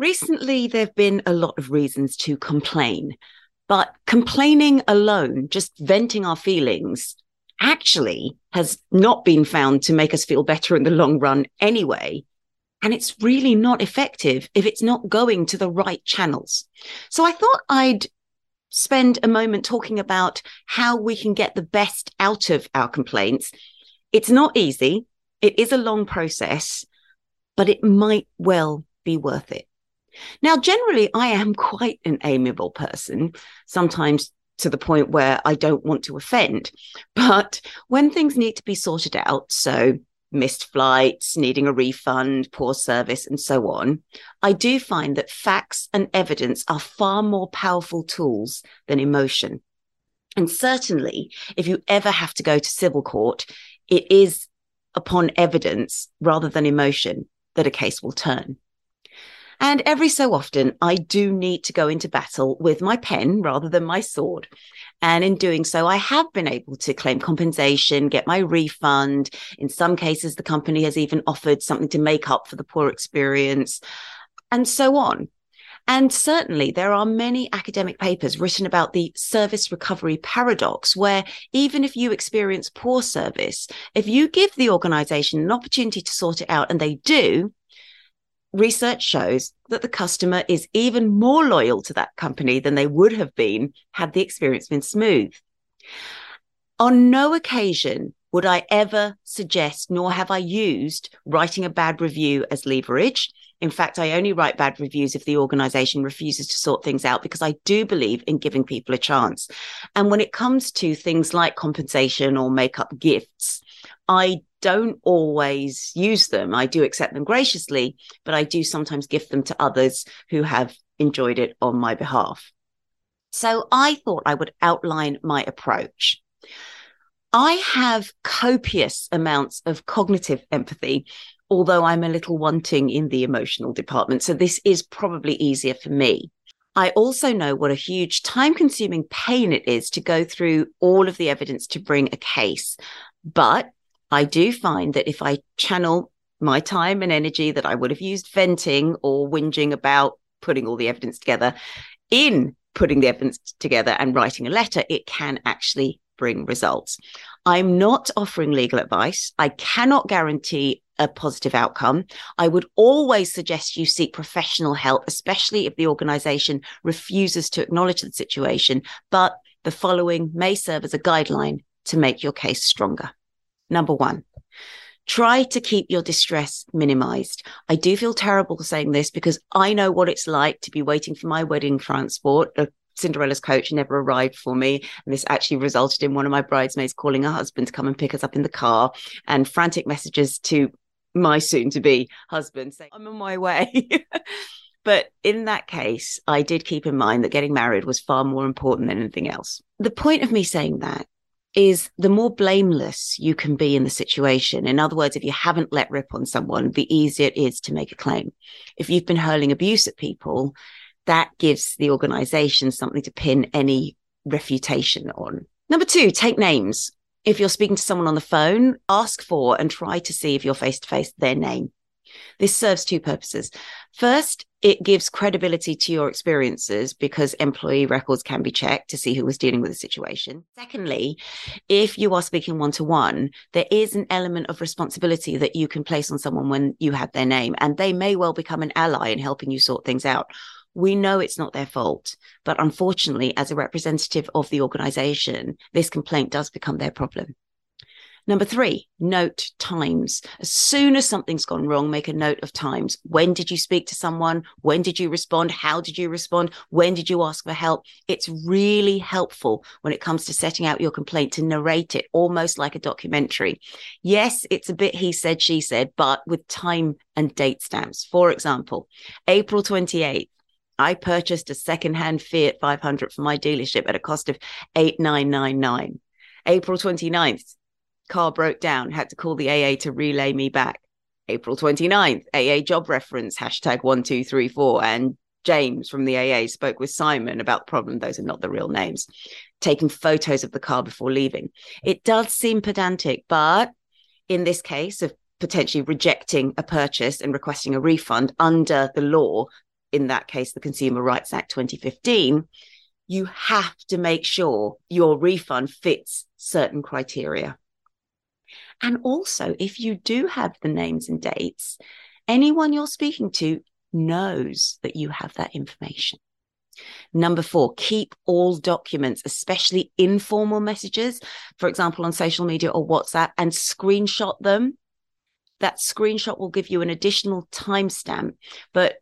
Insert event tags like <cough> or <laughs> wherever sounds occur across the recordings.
Recently, there have been a lot of reasons to complain, but complaining alone, just venting our feelings, actually has not been found to make us feel better in the long run anyway. And it's really not effective if it's not going to the right channels. So I thought I'd spend a moment talking about how we can get the best out of our complaints. It's not easy. It is a long process, but it might well be worth it. Now, generally, I am <laughs> quite an amiable person, sometimes to the point where I don't want to offend. But when things need to be sorted out, so missed flights, needing a refund, poor service, and so on, I do find that facts and evidence are far more powerful tools than emotion. And certainly, if you ever have to go to civil court, it is upon evidence rather than emotion that a case will turn. And every so often, I do need to go into battle with my pen rather than my sword. And in doing so, I have been able to claim compensation, get my refund. In some cases, the company has even offered something to make up for the poor experience and so on. And certainly there are many academic papers written about the service recovery paradox, where even if you experience poor service, if you give the organization an opportunity to sort it out and they do, research shows that the customer is even more loyal to that company than they would have been had the experience been smooth. On no occasion would I ever suggest, nor have I used writing a bad review as leverage. In fact, I only write bad reviews if the organization refuses to sort things out because I do believe in giving people a chance. And when it comes to things like compensation or make-up gifts, I don't always use them. I do accept them graciously, but I do sometimes gift them to others who have enjoyed it on my behalf. So I thought I would outline my approach. I have copious amounts of cognitive empathy, although I'm a little wanting in the emotional department. So this is probably easier for me. I also know what a huge time consuming pain it is to go through all of the evidence to bring a case. But I do find that if I channel my time and energy that I would have used venting or whinging about putting all the evidence together in putting the evidence together and writing a letter, it can actually bring results. I'm not offering legal advice. I cannot guarantee a positive outcome. I would always suggest you seek professional help, especially if the organization refuses to acknowledge the situation. But the following may serve as a guideline to make your case stronger. Number one, try to keep your distress minimized. I do feel terrible saying this because I know what it's like to be waiting for my wedding transport. A Cinderella's coach never arrived for me. And this actually resulted in one of my bridesmaids calling her husband to come and pick us up in the car and frantic messages to my soon to be husband saying, I'm on my way. <laughs> but in that case, I did keep in mind that getting married was far more important than anything else. The point of me saying that is the more blameless you can be in the situation. In other words, if you haven't let rip on someone, the easier it is to make a claim. If you've been hurling abuse at people, that gives the organization something to pin any refutation on. Number two, take names. If you're speaking to someone on the phone, ask for and try to see if you're face to face their name. This serves two purposes. First, it gives credibility to your experiences because employee records can be checked to see who was dealing with the situation. Secondly, if you are speaking one to one, there is an element of responsibility that you can place on someone when you have their name, and they may well become an ally in helping you sort things out. We know it's not their fault, but unfortunately, as a representative of the organization, this complaint does become their problem. Number three, note times. As soon as something's gone wrong, make a note of times. When did you speak to someone? When did you respond? How did you respond? When did you ask for help? It's really helpful when it comes to setting out your complaint to narrate it almost like a documentary. Yes, it's a bit he said, she said, but with time and date stamps. For example, April 28th, I purchased a secondhand Fiat 500 from my dealership at a cost of 8999. April 29th, car broke down, had to call the AA to relay me back. April 29th, AA job reference, hashtag 1234. And James from the AA spoke with Simon about the problem. Those are not the real names. Taking photos of the car before leaving. It does seem pedantic, but in this case of potentially rejecting a purchase and requesting a refund under the law, in that case, the Consumer Rights Act 2015, you have to make sure your refund fits certain criteria. And also, if you do have the names and dates, anyone you're speaking to knows that you have that information. Number four, keep all documents, especially informal messages, for example, on social media or WhatsApp, and screenshot them. That screenshot will give you an additional timestamp, but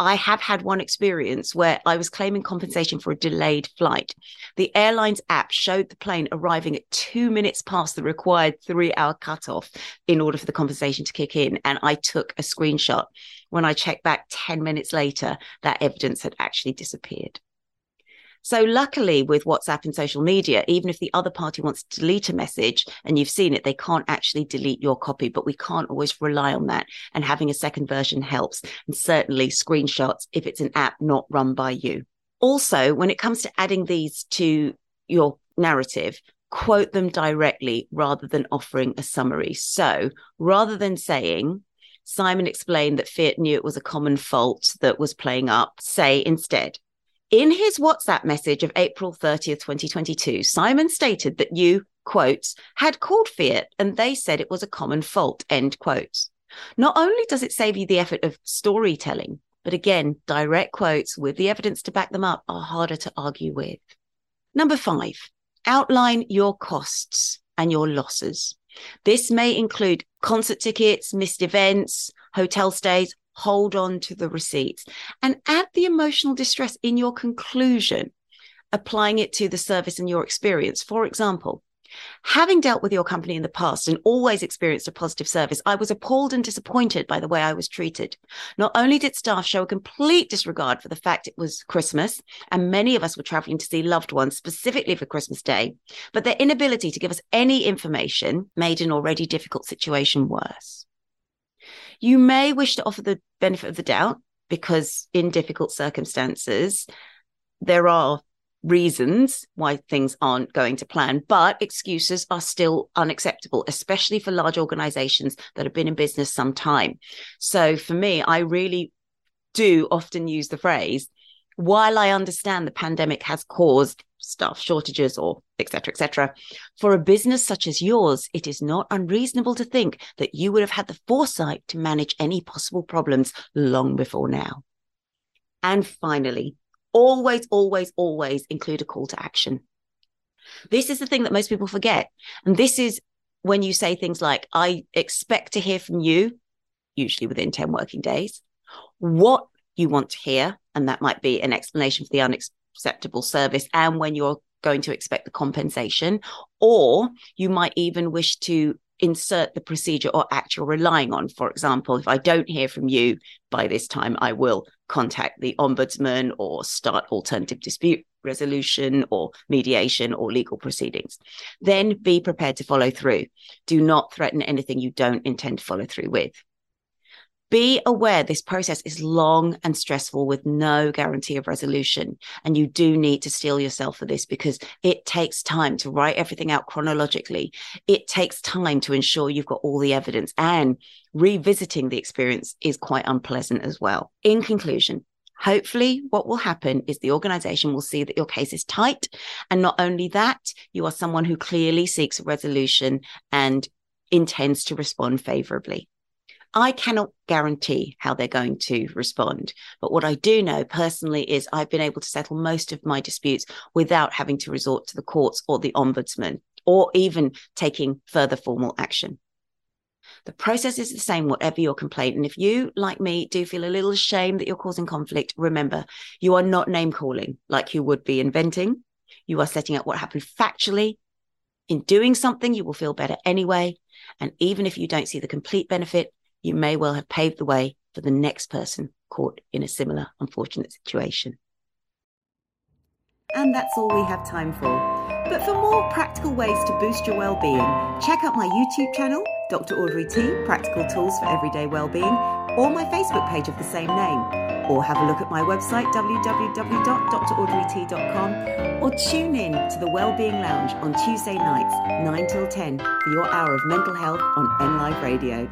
I have had one experience where I was claiming compensation for a delayed flight. The airline's app showed the plane arriving at two minutes past the required three hour cutoff in order for the compensation to kick in. And I took a screenshot. When I checked back 10 minutes later, that evidence had actually disappeared. So, luckily, with WhatsApp and social media, even if the other party wants to delete a message and you've seen it, they can't actually delete your copy, but we can't always rely on that. And having a second version helps. And certainly screenshots if it's an app not run by you. Also, when it comes to adding these to your narrative, quote them directly rather than offering a summary. So rather than saying, Simon explained that Fiat knew it was a common fault that was playing up, say instead, in his WhatsApp message of April 30th, 2022, Simon stated that you, quotes, had called Fiat and they said it was a common fault, end quotes. Not only does it save you the effort of storytelling, but again, direct quotes with the evidence to back them up are harder to argue with. Number five, outline your costs and your losses. This may include concert tickets, missed events, hotel stays, hold on to the receipts and add the emotional distress in your conclusion, applying it to the service and your experience. For example, Having dealt with your company in the past and always experienced a positive service, I was appalled and disappointed by the way I was treated. Not only did staff show a complete disregard for the fact it was Christmas and many of us were traveling to see loved ones specifically for Christmas Day, but their inability to give us any information made an already difficult situation worse. You may wish to offer the benefit of the doubt because in difficult circumstances, there are reasons why things aren't going to plan, but excuses are still unacceptable, especially for large organizations that have been in business some time. So for me, I really do often use the phrase, while I understand the pandemic has caused staff shortages or etc etc for a business such as yours it is not unreasonable to think that you would have had the foresight to manage any possible problems long before now. And finally always always always include a call to action. This is the thing that most people forget and this is when you say things like i expect to hear from you usually within 10 working days what you want to hear and that might be an explanation for the unexpected acceptable service and when you're going to expect the compensation. Or you might even wish to insert the procedure or act you're relying on. For example, if I don't hear from you by this time, I will contact the ombudsman or start alternative dispute resolution or mediation or legal proceedings. Then be prepared to follow through. Do not threaten anything you don't intend to follow through with. Be aware this process is long and stressful with no guarantee of resolution. And you do need to steel yourself for this because it takes time to write everything out chronologically. It takes time to ensure you've got all the evidence and revisiting the experience is quite unpleasant as well. In conclusion, Hopefully, what will happen is the organization will see that your case is tight. And not only that, you are someone who clearly seeks resolution and intends to respond favorably. I cannot guarantee how they're going to respond. But what I do know personally is I've been able to settle most of my disputes without having to resort to the courts or the ombudsman or even taking further formal action. The process is the same, whatever your complaint. And if you, like me, do feel a little ashamed that you're causing conflict, remember you are not name calling like you would be inventing. You are setting up what happened factually. In doing something, you will feel better anyway. And even if you don't see the complete benefit, you may well have paved the way for the next person caught in a similar unfortunate situation. And that's all we have time for. But for more practical ways to boost your well-being, check out my YouTube channel, Dr. Audrey T, Practical Tools for Everyday Wellbeing, or my Facebook page of the same name. Or have a look at my website, www.draudreyt.com, or tune in to the Wellbeing Lounge on Tuesday nights, 9 till 10, for your hour of mental health on NLive Radio.